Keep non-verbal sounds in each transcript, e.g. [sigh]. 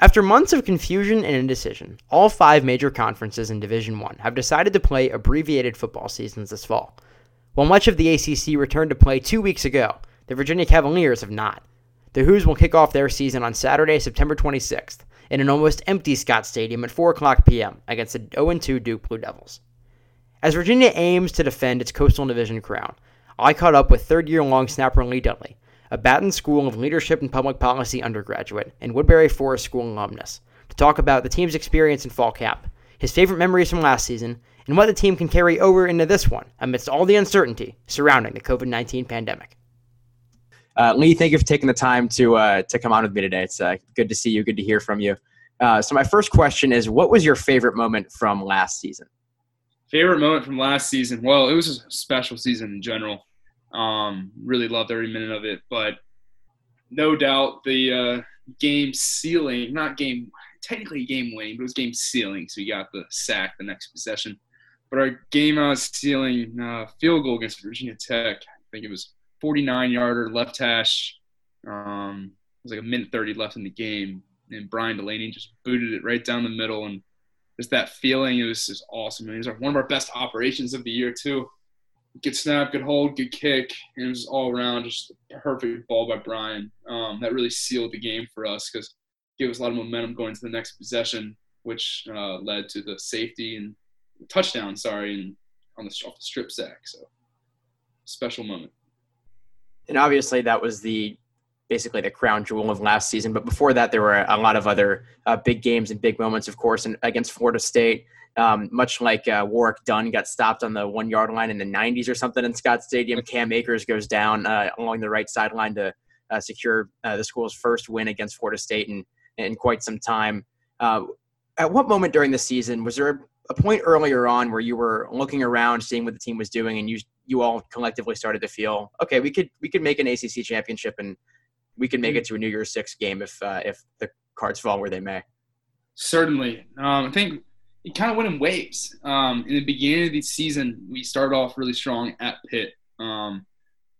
After months of confusion and indecision, all five major conferences in Division 1 have decided to play abbreviated football seasons this fall. While much of the ACC returned to play two weeks ago, the Virginia Cavaliers have not. The Hoos will kick off their season on Saturday, September 26th, in an almost empty Scott Stadium at 4 o'clock p.m. against the 0 2 Duke Blue Devils. As Virginia aims to defend its Coastal Division crown, I caught up with third year long snapper Lee Dudley, a Batten School of Leadership and Public Policy undergraduate and Woodberry Forest School alumnus, to talk about the team's experience in fall camp, his favorite memories from last season, and what the team can carry over into this one amidst all the uncertainty surrounding the COVID 19 pandemic. Uh, Lee, thank you for taking the time to uh, to come on with me today. It's uh, good to see you. Good to hear from you. Uh, so, my first question is, what was your favorite moment from last season? Favorite moment from last season? Well, it was a special season in general. Um, really loved every minute of it, but no doubt the uh, game ceiling, not game, technically game winning, but it was game ceiling. So we got the sack the next possession. But our game uh, sealing uh, field goal against Virginia Tech, I think it was 49 yarder left hash. Um, it was like a minute 30 left in the game, and Brian Delaney just booted it right down the middle, and just that feeling, it was just awesome. And it was one of our best operations of the year too good snap, good hold, good kick, and it was all around just a perfect ball by Brian. Um, that really sealed the game for us because gave us a lot of momentum going to the next possession, which uh, led to the safety and touchdown. Sorry, and on the off the strip sack. So special moment. And obviously, that was the basically the crown jewel of last season. But before that, there were a lot of other uh, big games and big moments, of course, and against Florida State. Um, much like uh, Warrick Dunn got stopped on the one yard line in the 90s or something in Scott Stadium, Cam Akers goes down uh, along the right sideline to uh, secure uh, the school's first win against Florida State in, in quite some time. Uh, at what moment during the season was there a point earlier on where you were looking around, seeing what the team was doing, and you you all collectively started to feel okay, we could we could make an ACC championship and we can make it to a New Year's Six game if uh, if the cards fall where they may. Certainly, um, I think it kind of went in waves. Um, in the beginning of the season, we started off really strong at Pitt. Um,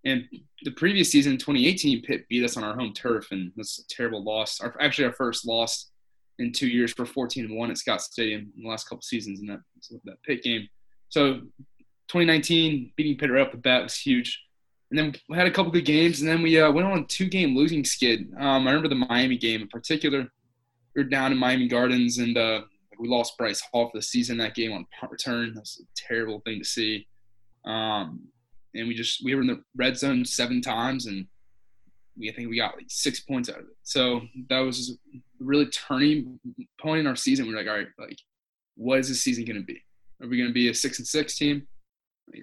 and the previous season, 2018, Pitt beat us on our home turf, and that's a terrible loss. Our, actually, our first loss in two years for 14 and one at Scott Stadium in the last couple seasons in that that Pitt game. So 2019, beating Pitt right off the bat was huge. And then we had a couple good games, and then we uh, went on a two-game losing skid. Um, I remember the Miami game in particular. We were down in Miami Gardens, and uh, we lost Bryce Hall for the season that game on punt return. That's a terrible thing to see. Um, and we just we were in the red zone seven times, and we I think we got like six points out of it. So that was really turning point in our season. We are like, all right, like, what is this season going to be? Are we going to be a six and six team,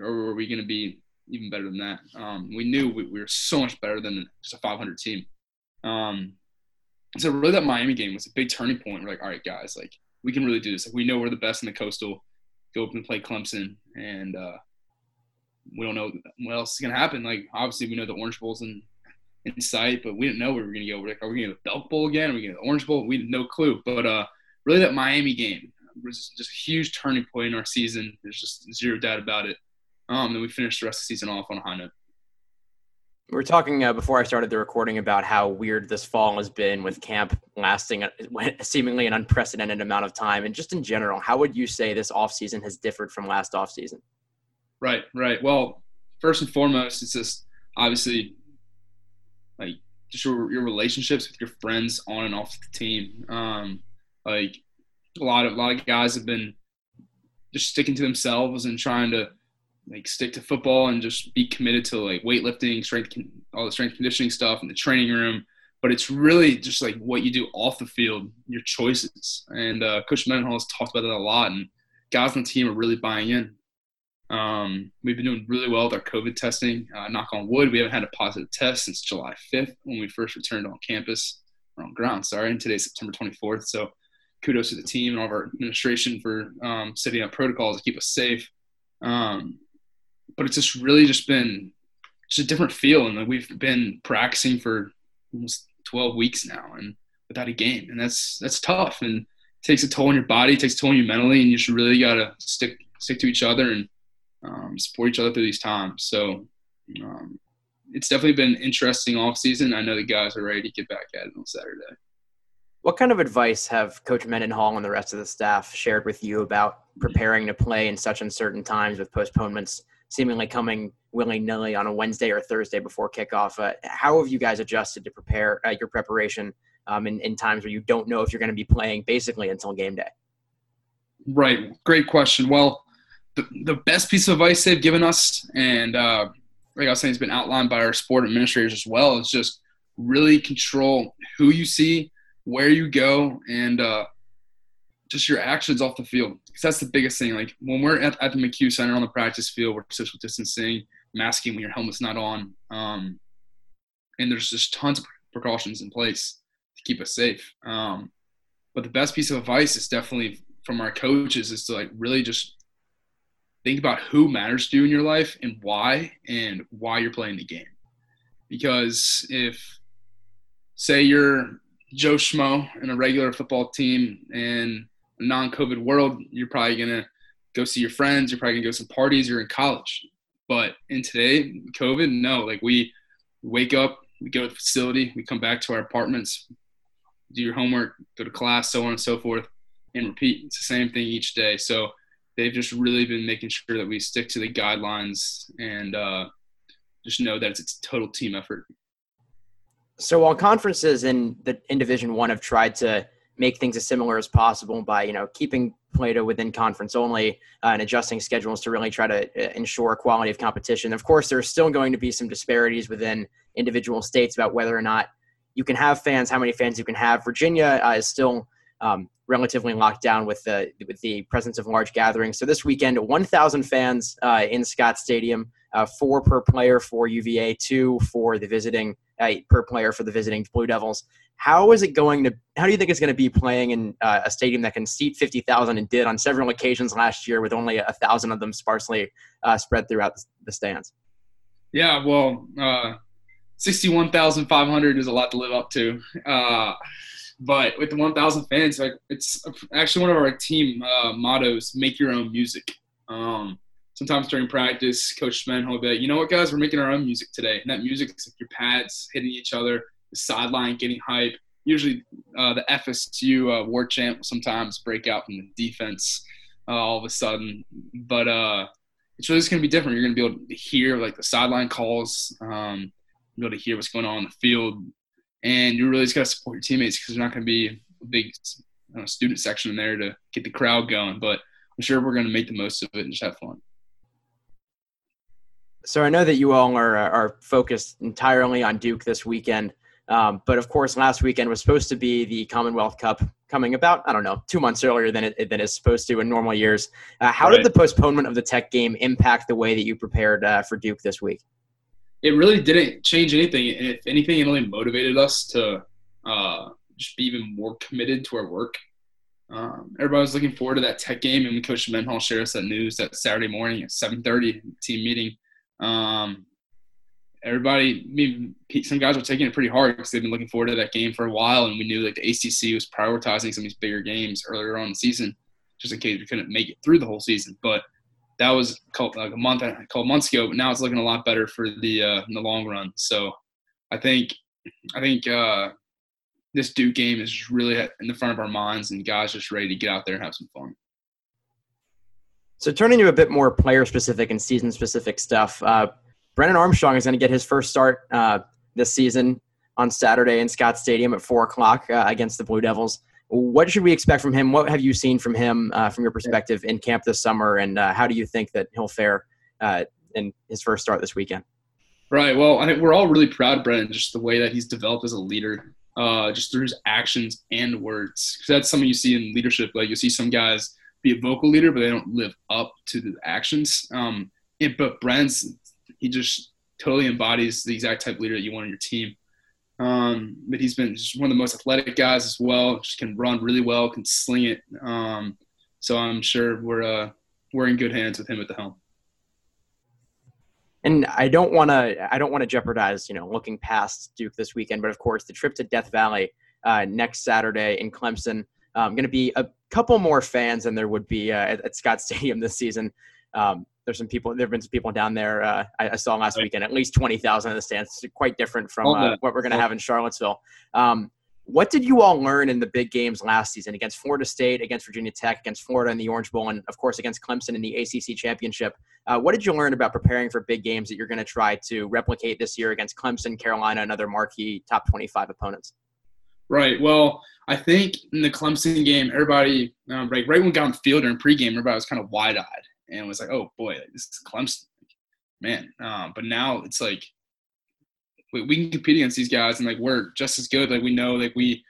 or are we going to be even better than that? Um, we knew we, we, were so much better than just a 500 team. Um, so really, that Miami game was a big turning point. We're like, all right, guys, like we can really do this. Like, we know we're the best in the coastal. Go up and play Clemson, and uh, we don't know what else is gonna happen. Like obviously we know the Orange Bowl's in in sight, but we didn't know we were gonna go. Like, are we gonna go the Belk Bowl again? Are we gonna go the Orange Bowl? We had no clue. But uh, really, that Miami game was just a huge turning point in our season. There's just zero doubt about it. Um, and we finished the rest of the season off on a high note. We were talking uh, before I started the recording about how weird this fall has been with camp lasting a, [laughs] seemingly an unprecedented amount of time. And just in general, how would you say this offseason has differed from last offseason? Right, right. Well, first and foremost, it's just obviously like just your, your relationships with your friends on and off the team. Um, like a lot of a lot of guys have been just sticking to themselves and trying to like stick to football and just be committed to like weightlifting, strength, all the strength conditioning stuff in the training room. But it's really just like what you do off the field, your choices. And uh, Coach Mendenhall has talked about that a lot, and guys on the team are really buying in. Um, we've been doing really well with our COVID testing. Uh, knock on wood, we haven't had a positive test since July 5th when we first returned on campus or on ground. Sorry, and today's September 24th. So kudos to the team and all of our administration for um, setting up protocols to keep us safe. Um, but it's just really just been just a different feel. And we've been practicing for almost 12 weeks now and without a game. And that's, that's tough and takes a toll on your body, takes a toll on you mentally. And you just really got to stick, stick to each other and um, support each other through these times. So um, it's definitely been interesting off season. I know the guys are ready to get back at it on Saturday. What kind of advice have Coach Mendenhall and the rest of the staff shared with you about preparing to play in such uncertain times with postponements seemingly coming willy nilly on a Wednesday or Thursday before kickoff? Uh, how have you guys adjusted to prepare uh, your preparation um, in, in times where you don't know if you're going to be playing basically until game day? Right. Great question. Well, the, the best piece of advice they've given us, and uh, like I was saying, it's been outlined by our sport administrators as well, is just really control who you see where you go, and uh, just your actions off the field. Because that's the biggest thing. Like when we're at, at, the McCue Center on the practice field, we're social distancing, masking when your helmet's not on, um, and there's just tons of precautions in place to keep us safe. Um, but the best piece of advice is definitely from our coaches is to like really just think about who matters to you in your life and why and why you're playing the game. Because if say you're Joe Schmo in a regular football team in a non-COVID world, you're probably gonna go see your friends. You're probably gonna go to some parties. You're in college, but in today COVID, no. Like we wake up, we go to the facility, we come back to our apartments, do your homework, go to class, so on and so forth, and repeat. It's the same thing each day. So they've just really been making sure that we stick to the guidelines and uh, just know that it's a total team effort. So while conferences in the in Division One have tried to make things as similar as possible by you know keeping Plato within conference only uh, and adjusting schedules to really try to uh, ensure quality of competition. Of course, there's still going to be some disparities within individual states about whether or not you can have fans, how many fans you can have. Virginia uh, is still um, relatively locked down with the with the presence of large gatherings. So this weekend, 1,000 fans uh, in Scott Stadium, uh, four per player for UVA, two for the visiting per player for the visiting Blue Devils. How is it going to? How do you think it's going to be playing in uh, a stadium that can seat 50,000 and did on several occasions last year, with only a thousand of them sparsely uh, spread throughout the stands? Yeah, well, uh, 61,500 is a lot to live up to. But with the 1,000 fans, like it's actually one of our team uh, mottos: "Make your own music." Um, sometimes during practice, Coach Sven will be like, "You know what, guys? We're making our own music today." And that music is like your pads hitting each other, the sideline getting hype. Usually, uh, the FSU uh, war chant will sometimes break out from the defense uh, all of a sudden. But uh, it's really just going to be different. You're going to be able to hear like the sideline calls, um, be able to hear what's going on in the field, and you really just got to support your teammates because there's not going to be a big know, student section in there to get the crowd going. But I'm sure we're going to make the most of it and just have fun. So I know that you all are are focused entirely on Duke this weekend, um, but of course, last weekend was supposed to be the Commonwealth Cup, coming about I don't know two months earlier than it than it's supposed to in normal years. Uh, how right. did the postponement of the Tech game impact the way that you prepared uh, for Duke this week? it really didn't change anything. If anything, it only motivated us to uh, just be even more committed to our work. Um, everybody was looking forward to that tech game, and when Coach Mendenhall shared us that news that Saturday morning at 7:30 team meeting. Um, everybody, some guys were taking it pretty hard because they've been looking forward to that game for a while, and we knew like the ACC was prioritizing some of these bigger games earlier on in the season, just in case we couldn't make it through the whole season. But that was like a month, a couple months ago, but now it's looking a lot better for the uh, in the long run. So I think I think uh, this Duke game is really in the front of our minds, and guys just ready to get out there and have some fun. So turning to a bit more player specific and season specific stuff, uh, Brennan Armstrong is going to get his first start uh, this season on Saturday in Scott Stadium at four o'clock uh, against the Blue Devils. What should we expect from him? What have you seen from him uh, from your perspective in camp this summer, and uh, how do you think that he'll fare uh, in his first start this weekend? Right. Well, I think we're all really proud of Brennan, just the way that he's developed as a leader, just through his actions and words. Because that's something you see in leadership. Like you see some guys be a vocal leader, but they don't live up to the actions. Um, and, but Brent's, he just totally embodies the exact type of leader that you want on your team. Um, but he's been just one of the most athletic guys as well. Just can run really well, can sling it. Um, so I'm sure we're uh, we're in good hands with him at the helm. And I don't want to I don't want to jeopardize you know looking past Duke this weekend, but of course the trip to Death Valley uh, next Saturday in Clemson. Um, going to be a couple more fans than there would be uh, at, at, Scott [laughs] Stadium this season. Um, there's some people. There have been some people down there. Uh, I, I, saw last right. weekend. At least twenty thousand in the stands. It's quite different from uh, what we're going to have in Charlottesville. Um, What did you all learn in the big games last season against Florida State, against Virginia Tech, against Florida in the Orange Bowl, and of course against Clemson in the ACC Championship? Uh, what did you learn about preparing for big games that you're going to try to replicate this year against Clemson, Carolina, and other marquee top 25 opponents? Right. Well, I think in the Clemson game, everybody, um, right, right when we got on the field during pregame, everybody was kind of wide eyed and was like, oh boy, this is Clemson. Man. Um, but now it's like, we, we, can compete against these guys and like we're just as good. Like we know, like we,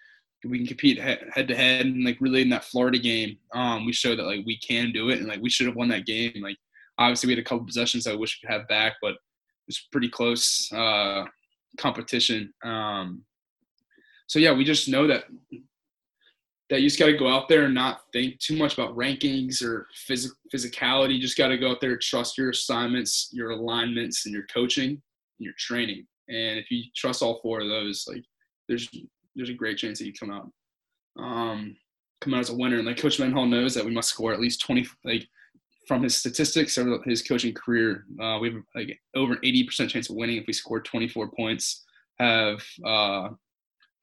we can compete head to head and like really in that Florida game, um, we showed that like we can do it and like we should have won that game. Like obviously we had a couple possessions I wish we could have back, but it's pretty close uh, competition. Um, so yeah, we just know that that you just got to go out there and not think too much about rankings or phys- physicality. You just got to go out there, trust your assignments, your alignments, and your coaching, and your training. And if you trust all four of those, like there's there's a great chance that you come out um, come out as a winner. And like Coach Mendenhall knows that we must score at least 20 like from his statistics or his coaching career, uh, we have like over an 80% chance of winning if we score 24 points, have uh,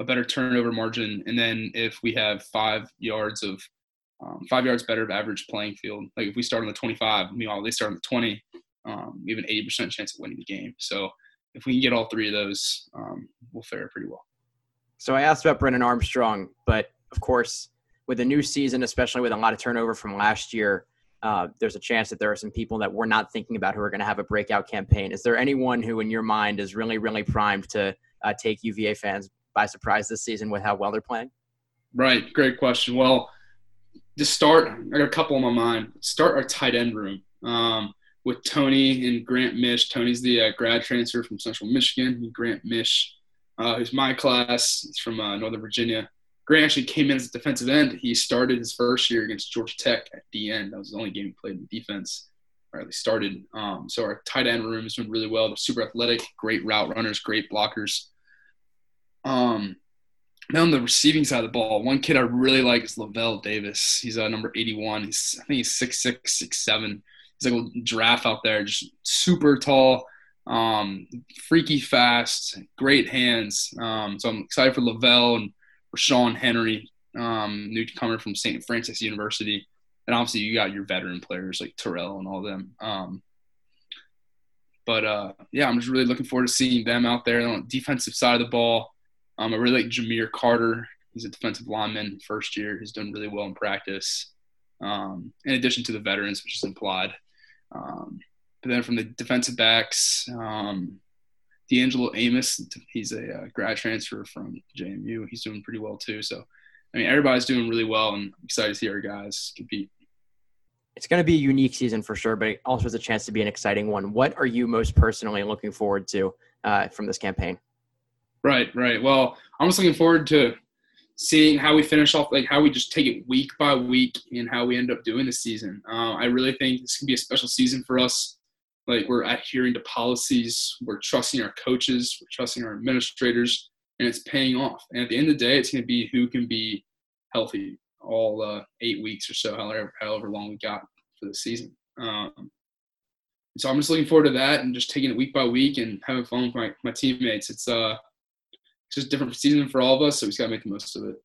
a better turnover margin, and then if we have five yards of um, five yards better of average playing field, like if we start on the 25, meanwhile they start on the 20, um, we have an 80% chance of winning the game. So if we can get all three of those, um, we'll fare pretty well. So I asked about Brennan Armstrong, but of course, with a new season, especially with a lot of turnover from last year, uh, there's a chance that there are some people that we're not thinking about who are going to have a breakout campaign. Is there anyone who, in your mind, is really, really primed to uh, take UVA fans by surprise this season with how well they're playing? Right. Great question. Well, to start, I got a couple on my mind. Start our tight end room um, with Tony and Grant Misch. Tony's the uh, grad transfer from Central Michigan. Grant Misch, uh, who's my class, he's from uh, Northern Virginia. Grant actually came in as a defensive end. He started his first year against Georgia Tech at the end. That was the only game he played in defense, or at least started. Um, so our tight end room has been really well. They're super athletic, great route runners, great blockers. Um, now on the receiving side of the ball, one kid I really like is Lavel Davis. He's uh, number 81. He's I think he's six six six seven. He's like a giraffe out there, just super tall, um, freaky fast, great hands. Um, so I'm excited for Lavelle and Ra'Shaun Henry, um, newcomer from St. Francis University, and obviously you got your veteran players like Terrell and all them. Um, but uh, yeah, I'm just really looking forward to seeing them out there on the defensive side of the ball. Um, I really like Jahmeer Carter. He's a defensive lineman, first year. He's done really well in practice. Um, in addition to the veterans, which is implied. Um, but then from the defensive backs, um, D'Angelo Amos, he's a uh, grad transfer from JMU. He's doing pretty well too. So, I mean, everybody's doing really well, and I'm excited to see our guys compete. It's going to be a unique season for sure, but it also has a chance to be an exciting one. What are you most personally looking forward to uh, from this campaign? Right, right. Well, I'm just looking forward to seeing how we finish off, like how we just take it week by week and how we end up doing the season. Uh, I really think this can be a special season for us. Like we're adhering to policies, we're trusting our coaches, we're trusting our administrators, and it's paying off. And at the end of the day, it's going to be who can be healthy all uh, eight weeks or so, however, however long we got for the season. Um, so I'm just looking forward to that and just taking it week by week and having fun with my, my teammates. It's uh just different season for all of us, so we just got to make the most of it.